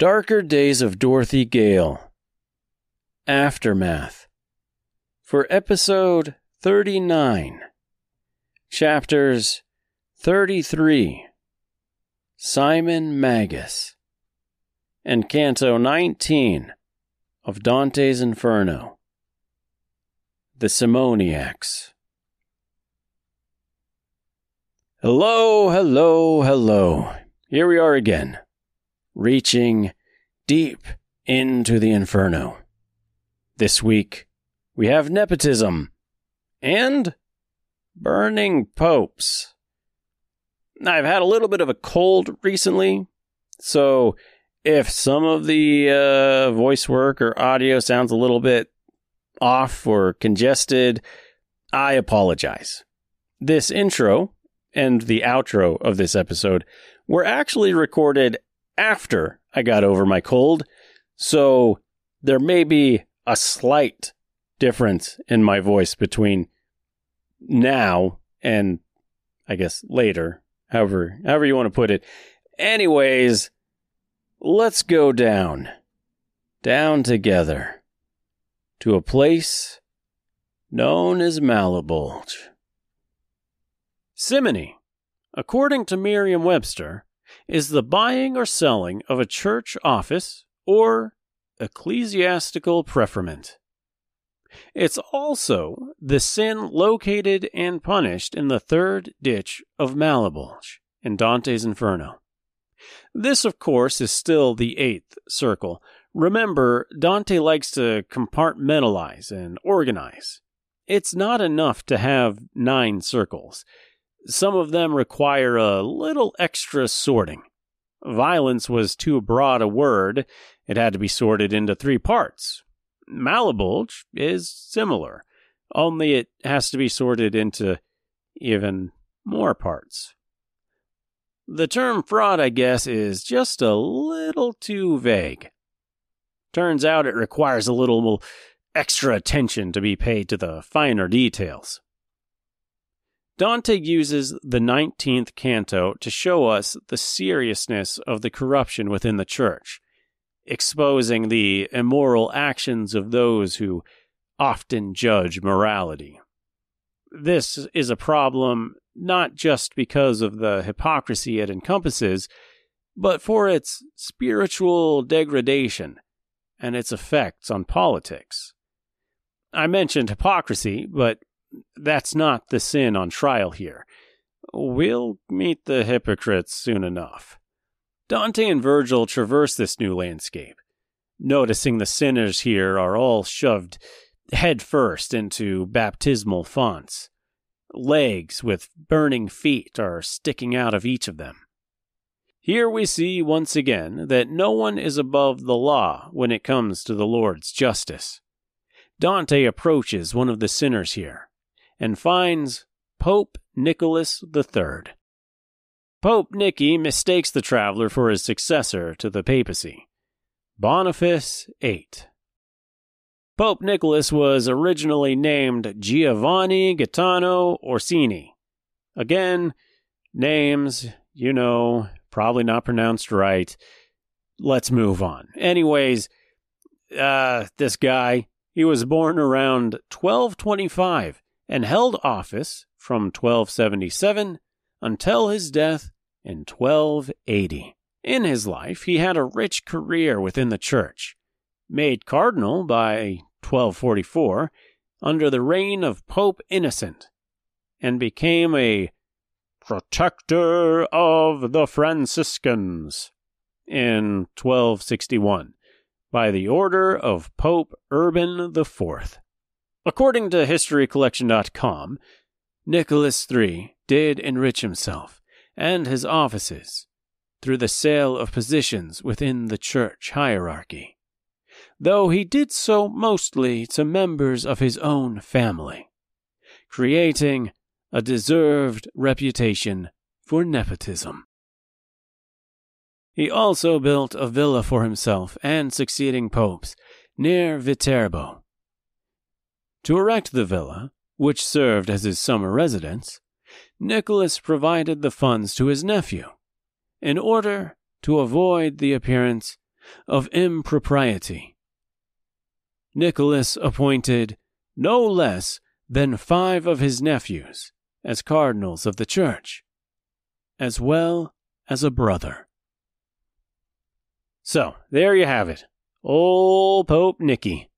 Darker Days of Dorothy Gale. Aftermath. For episode 39, chapters 33, Simon Magus, and Canto 19 of Dante's Inferno, The Simoniacs. Hello, hello, hello. Here we are again reaching deep into the inferno. This week, we have nepotism and burning popes. I've had a little bit of a cold recently, so if some of the uh, voice work or audio sounds a little bit off or congested, I apologize. This intro and the outro of this episode were actually recorded after I got over my cold. So there may be a slight difference in my voice between now and I guess later, however, however you want to put it. Anyways, let's go down, down together to a place known as Malebolge. Simony, according to Merriam Webster, is the buying or selling of a church office or ecclesiastical preferment. It's also the sin located and punished in the third ditch of Malebolge in Dante's Inferno. This, of course, is still the eighth circle. Remember, Dante likes to compartmentalize and organize. It's not enough to have nine circles. Some of them require a little extra sorting. Violence was too broad a word, it had to be sorted into three parts. Malebolge is similar, only it has to be sorted into even more parts. The term fraud, I guess, is just a little too vague. Turns out it requires a little extra attention to be paid to the finer details. Dante uses the 19th canto to show us the seriousness of the corruption within the church, exposing the immoral actions of those who often judge morality. This is a problem not just because of the hypocrisy it encompasses, but for its spiritual degradation and its effects on politics. I mentioned hypocrisy, but that's not the sin on trial here. We'll meet the hypocrites soon enough. Dante and Virgil traverse this new landscape, noticing the sinners here are all shoved headfirst into baptismal fonts. Legs with burning feet are sticking out of each of them. Here we see once again that no one is above the law when it comes to the Lord's justice. Dante approaches one of the sinners here, and finds Pope Nicholas III. Pope Nicky mistakes the traveler for his successor to the papacy, Boniface VIII. Pope Nicholas was originally named Giovanni Gaetano Orsini. Again, names, you know, probably not pronounced right. Let's move on. Anyways, uh, this guy, he was born around 1225 and held office from 1277 until his death in 1280. In his life, he had a rich career within the church, made cardinal by 1244 under the reign of Pope Innocent, and became a protector of the Franciscans in 1261 by the order of Pope Urban IV. According to HistoryCollection.com, Nicholas III did enrich himself and his offices through the sale of positions within the church hierarchy, though he did so mostly to members of his own family, creating a deserved reputation for nepotism. He also built a villa for himself and succeeding popes near Viterbo, to erect the villa, which served as his summer residence, Nicholas provided the funds to his nephew, in order to avoid the appearance of impropriety. Nicholas appointed no less than five of his nephews as cardinals of the church, as well as a brother. So, there you have it. Old Pope Nicky.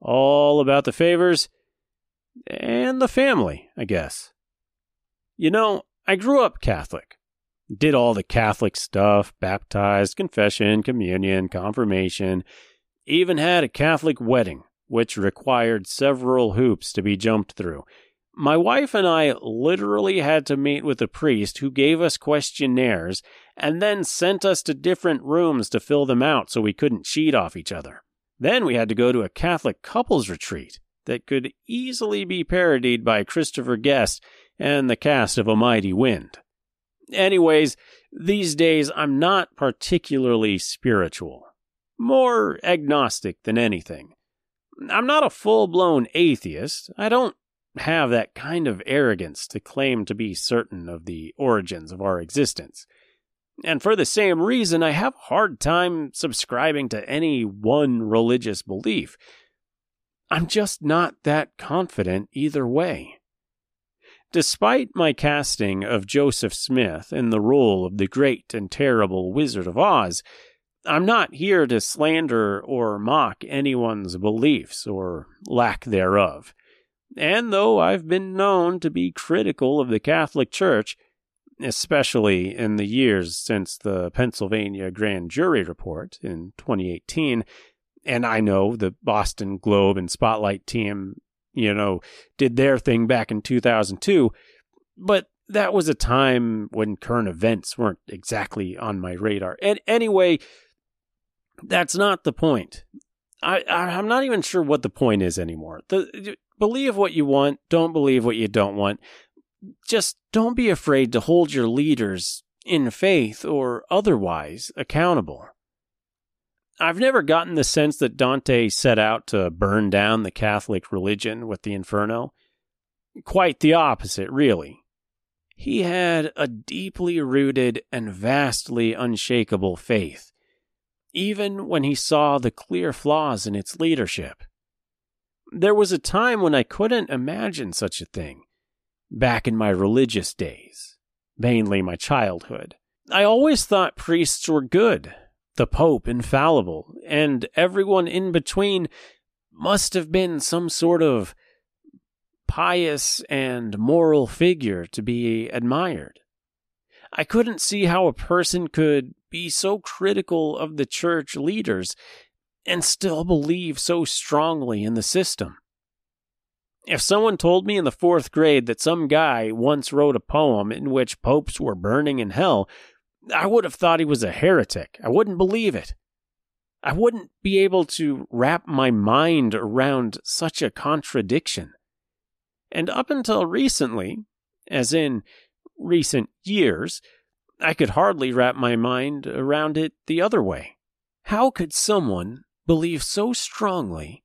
All about the favors and the family, I guess. You know, I grew up Catholic. Did all the Catholic stuff, baptized, confession, communion, confirmation, even had a Catholic wedding, which required several hoops to be jumped through. My wife and I literally had to meet with a priest who gave us questionnaires and then sent us to different rooms to fill them out so we couldn't cheat off each other. Then we had to go to a Catholic couples retreat that could easily be parodied by Christopher Guest and the cast of A Mighty Wind. Anyways, these days I'm not particularly spiritual, more agnostic than anything. I'm not a full blown atheist. I don't have that kind of arrogance to claim to be certain of the origins of our existence. And for the same reason, I have a hard time subscribing to any one religious belief. I'm just not that confident either way. Despite my casting of Joseph Smith in the role of the great and terrible Wizard of Oz, I'm not here to slander or mock anyone's beliefs or lack thereof. And though I've been known to be critical of the Catholic Church, especially in the years since the Pennsylvania grand jury report in 2018, and I know the Boston Globe and Spotlight team, you know, did their thing back in 2002, but that was a time when current events weren't exactly on my radar. And anyway, that's not the point. I, I am not even sure what the point is anymore. The believe what you want, don't believe what you don't want. Just don't be afraid to hold your leaders in faith or otherwise accountable. I've never gotten the sense that Dante set out to burn down the Catholic religion with the Inferno. Quite the opposite, really. He had a deeply rooted and vastly unshakable faith, even when he saw the clear flaws in its leadership. There was a time when I couldn't imagine such a thing, back in my religious days, mainly my childhood. I always thought priests were good, the Pope infallible, and everyone in between must have been some sort of pious and moral figure to be admired. I couldn't see how a person could be so critical of the church leaders and still believe so strongly in the system. If someone told me in the fourth grade that some guy once wrote a poem in which popes were burning in hell, I would have thought he was a heretic. I wouldn't believe it. I wouldn't be able to wrap my mind around such a contradiction. And up until recently, as in recent years, I could hardly wrap my mind around it the other way. How could someone believe so strongly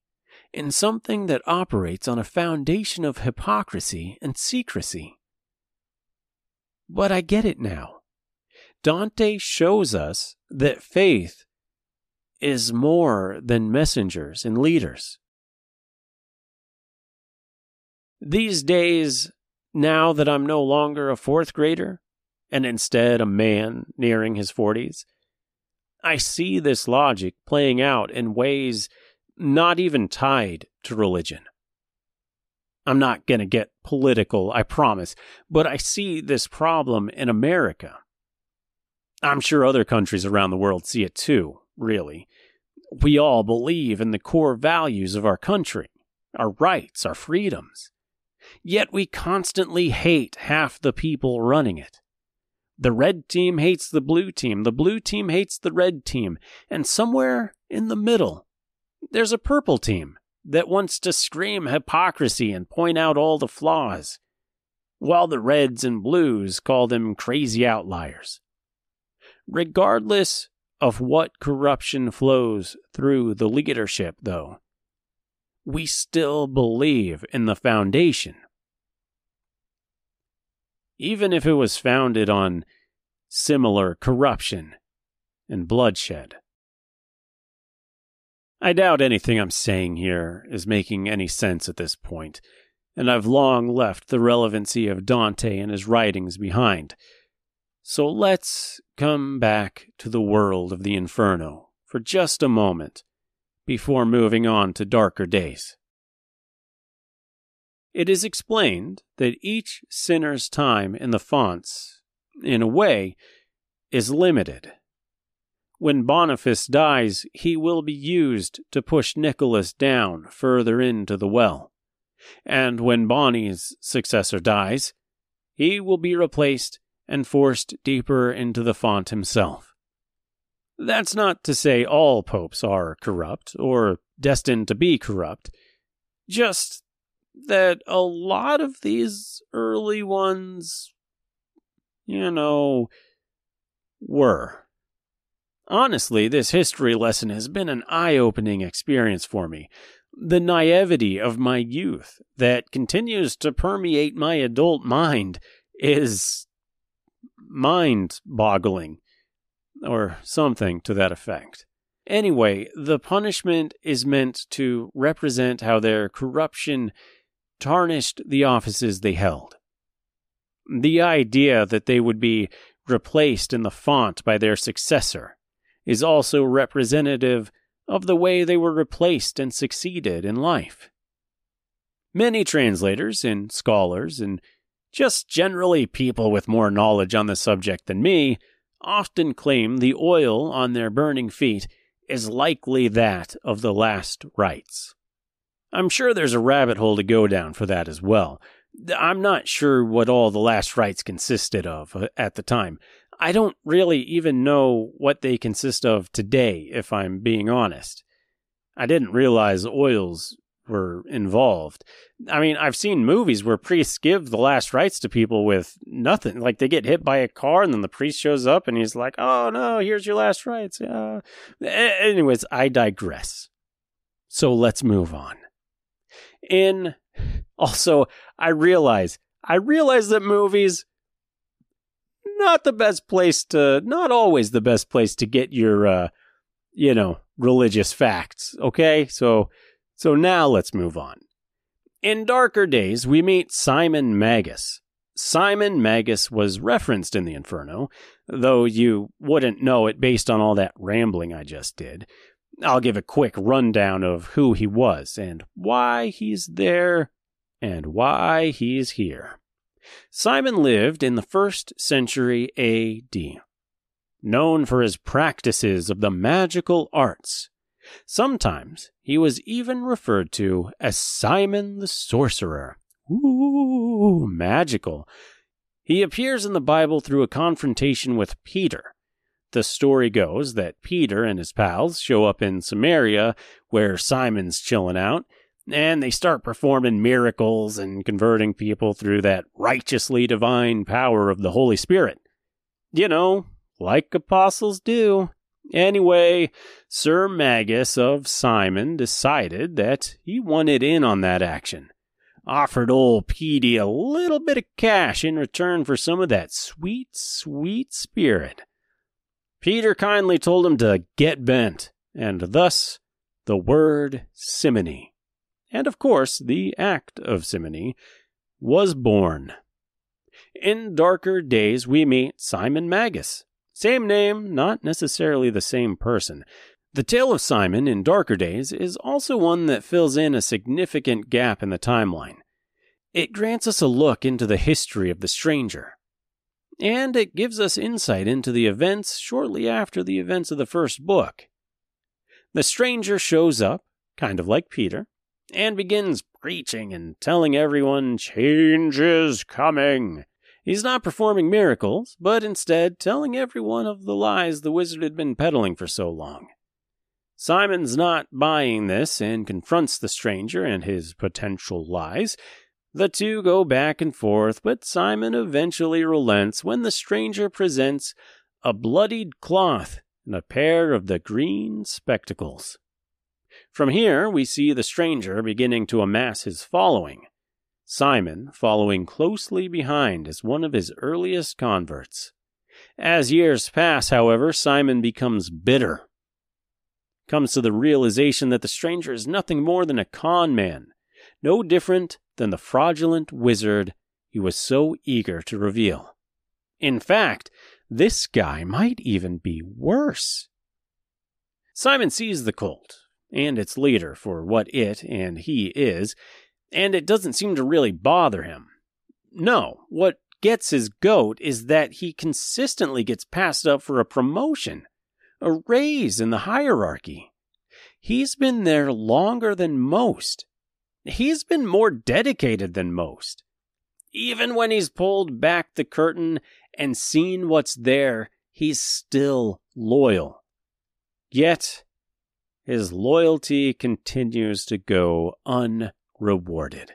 in something that operates on a foundation of hypocrisy and secrecy? But I get it now. Dante shows us that faith is more than messengers and leaders. These days, now that I'm no longer a fourth grader, and instead a man nearing his 40s, I see this logic playing out in ways not even tied to religion. I'm not going to get political, I promise, but I see this problem in America I'm sure other countries around the world see it too, really. We all believe in the core values of our country, our rights, our freedoms. Yet we constantly hate half the people running it. The red team hates the blue team, the blue team hates the red team, and somewhere in the middle, there's a purple team that wants to scream hypocrisy and point out all the flaws, while the reds and blues call them crazy outliers. Regardless of what corruption flows through the leadership, though, we still believe in the foundation. Even if it was founded on similar corruption and bloodshed. I doubt anything I'm saying here is making any sense at this point, and I've long left the relevancy of Dante and his writings behind. So let's come back to the world of the Inferno for just a moment before moving on to darker days. It is explained that each sinner's time in the fonts, in a way, is limited. When Boniface dies, he will be used to push Nicholas down further into the well. And when Bonnie's successor dies, he will be replaced and forced deeper into the font himself. That's not to say all popes are corrupt or destined to be corrupt, just that a lot of these early ones, you know, were. Honestly, this history lesson has been an eye opening experience for me. The naivety of my youth that continues to permeate my adult mind is mind boggling, or something to that effect. Anyway, the punishment is meant to represent how their corruption tarnished the offices they held. The idea that they would be replaced in the font by their successor is also representative of the way they were replaced and succeeded in life. Many translators and scholars and just generally people with more knowledge on the subject than me often claim the oil on their burning feet is likely that of the last rites. I'm sure there's a rabbit hole to go down for that as well. I'm not sure what all the last rites consisted of uh, at the time. I don't really even know what they consist of today, if I'm being honest. I didn't realize oils were involved. I mean, I've seen movies where priests give the last rites to people with nothing. Like they get hit by a car and then the priest shows up and he's like, oh no, here's your last rites. Uh, anyways, I digress. So let's move on. In also, I realize, I realize that movies not the best place to, not always the best place to get your, uh, you know, religious facts. Okay. So, so now let's move on. In darker days, we meet Simon Magus. Simon Magus was referenced in the Inferno, though you wouldn't know it based on all that rambling I just did. I'll give a quick rundown of who he was and why he's there and why he's here. Simon lived in the first century AD. Known for his practices of the magical arts, sometimes he was even referred to as Simon the Sorcerer. Ooh, magical. He appears in the Bible through a confrontation with Peter. The story goes that Peter and his pals show up in Samaria, where Simon's chilling out, and they start performing miracles and converting people through that righteously divine power of the Holy Spirit. You know, like apostles do. Anyway, Sir Magus of Simon decided that he wanted in on that action. Offered old Petey a little bit of cash in return for some of that sweet, sweet spirit. Peter kindly told him to get bent, and thus the word simony and of course the act of simony, was born. In darker days, we meet Simon Magus. Same name, not necessarily the same person. The tale of Simon in darker days is also one that fills in a significant gap in the timeline. It grants us a look into the history of the stranger. And it gives us insight into the events shortly after the events of the first book. The stranger shows up, kind of like Peter, and begins preaching and telling everyone change is coming. He's not performing miracles, but instead telling everyone of the lies the wizard had been peddling for so long. Simon's not buying this and confronts the stranger and his potential lies. The two go back and forth, but Simon eventually relents when the stranger presents a bloodied cloth and a pair of the green spectacles. From here, we see the stranger beginning to amass his following, Simon following closely behind as one of his earliest converts. As years pass, however, Simon becomes bitter. comes to the realization that the stranger is nothing more than a con man, no different than the fraudulent wizard he was so eager to reveal. In fact, this guy might even be worse. Simon sees the cult and its leader for what it and he is, and it doesn't seem to really bother him. No, what gets his goat is that he consistently gets passed up for a promotion, a raise in the hierarchy. He's been there longer than most. He's been more dedicated than most. Even when he's pulled back the curtain and seen what's there, he's still loyal. Yet, his loyalty continues to go unrewarded.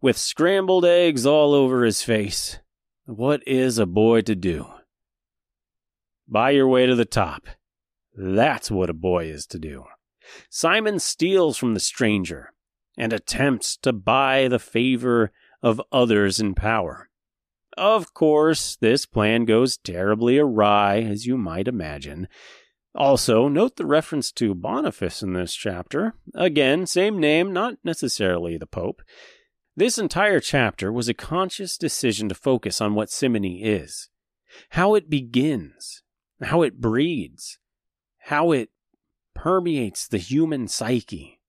With scrambled eggs all over his face, what is a boy to do? Buy your way to the top. That's what a boy is to do. Simon steals from the stranger and attempts to buy the favor of others in power. Of course, this plan goes terribly awry, as you might imagine. Also, note the reference to Boniface in this chapter. Again, same name, not necessarily the Pope. This entire chapter was a conscious decision to focus on what simony is, how it begins, how it breeds, how it permeates the human psyche.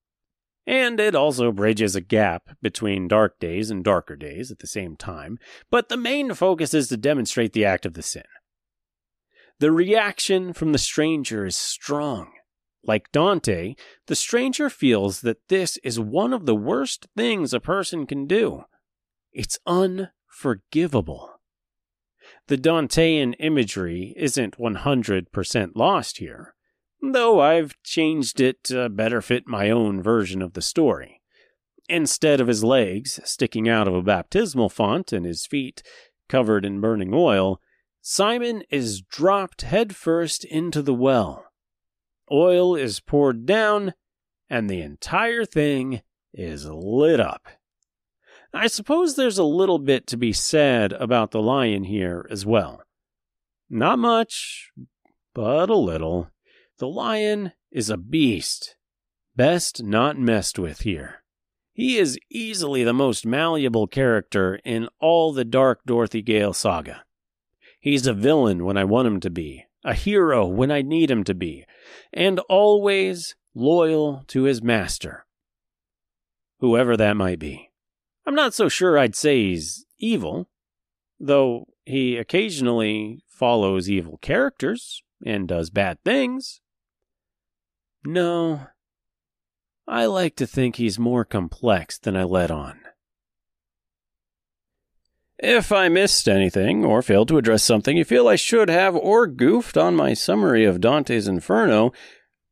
And it also bridges a gap between dark days and darker days at the same time, but the main focus is to demonstrate the act of the sin. The reaction from the stranger is strong. Like Dante, the stranger feels that this is one of the worst things a person can do. It's unforgivable. The Dantean imagery isn't 100% lost here though I've changed it to better fit my own version of the story. Instead of his legs sticking out of a baptismal font and his feet covered in burning oil, Simon is dropped headfirst into the well. Oil is poured down, and the entire thing is lit up. I suppose there's a little bit to be said about the lion here as well. Not much, but a little. The lion is a beast, best not messed with here. He is easily the most malleable character in all the Dark Dorothy Gale saga. He's a villain when I want him to be, a hero when I need him to be, and always loyal to his master, whoever that might be. I'm not so sure I'd say he's evil, though he occasionally follows evil characters and does bad things. No, I like to think he's more complex than I let on. If I missed anything or failed to address something you feel I should have or goofed on my summary of Dante's Inferno,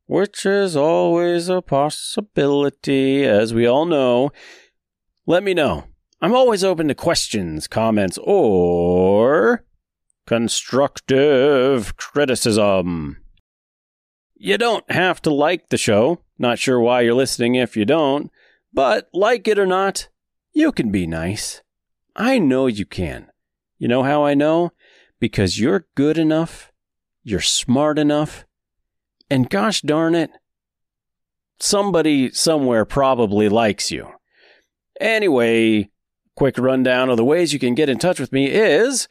which is always a possibility, as we all know, let me know. I'm always open to questions, comments, or constructive criticism. You don't have to like the show. Not sure why you're listening if you don't. But like it or not, you can be nice. I know you can. You know how I know? Because you're good enough, you're smart enough, and gosh darn it, somebody somewhere probably likes you. Anyway, quick rundown of the ways you can get in touch with me is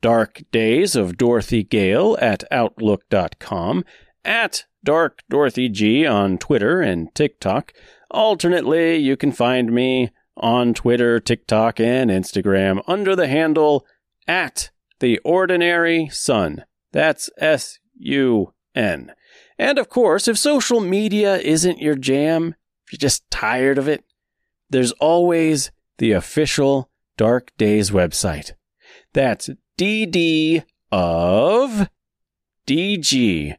Dark Days of Dorothy Gale at Outlook.com at Dark Dorothy G on Twitter and TikTok. Alternately, you can find me on Twitter, TikTok, and Instagram under the handle at The Ordinary Sun. That's S U N. And of course, if social media isn't your jam, if you're just tired of it, there's always the official Dark Days website. That's DD of DG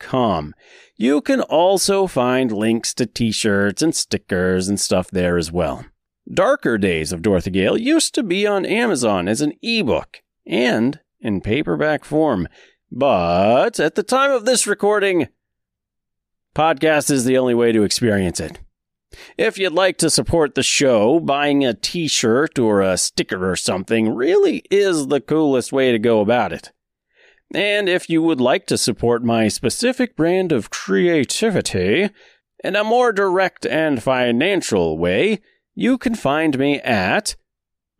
com. You can also find links to t shirts and stickers and stuff there as well. Darker Days of Dorothy Gale used to be on Amazon as an ebook and in paperback form, but at the time of this recording, podcast is the only way to experience it. If you'd like to support the show, buying a t shirt or a sticker or something really is the coolest way to go about it. And if you would like to support my specific brand of creativity in a more direct and financial way, you can find me at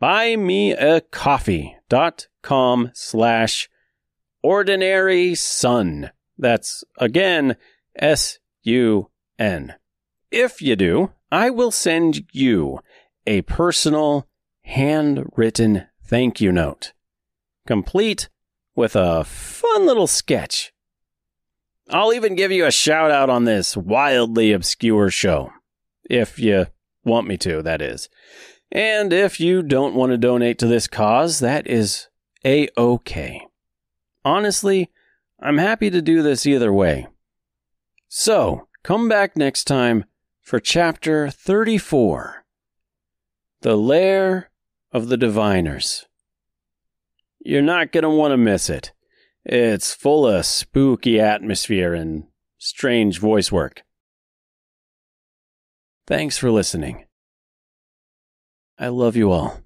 buymeacoffee.com slash ordinary sun. That's again S U N. If you do, I will send you a personal handwritten thank you note, complete with a fun little sketch. I'll even give you a shout out on this wildly obscure show. If you want me to, that is. And if you don't want to donate to this cause, that is a okay. Honestly, I'm happy to do this either way. So, come back next time for chapter 34 The Lair of the Diviners. You're not going to want to miss it. It's full of spooky atmosphere and strange voice work. Thanks for listening. I love you all.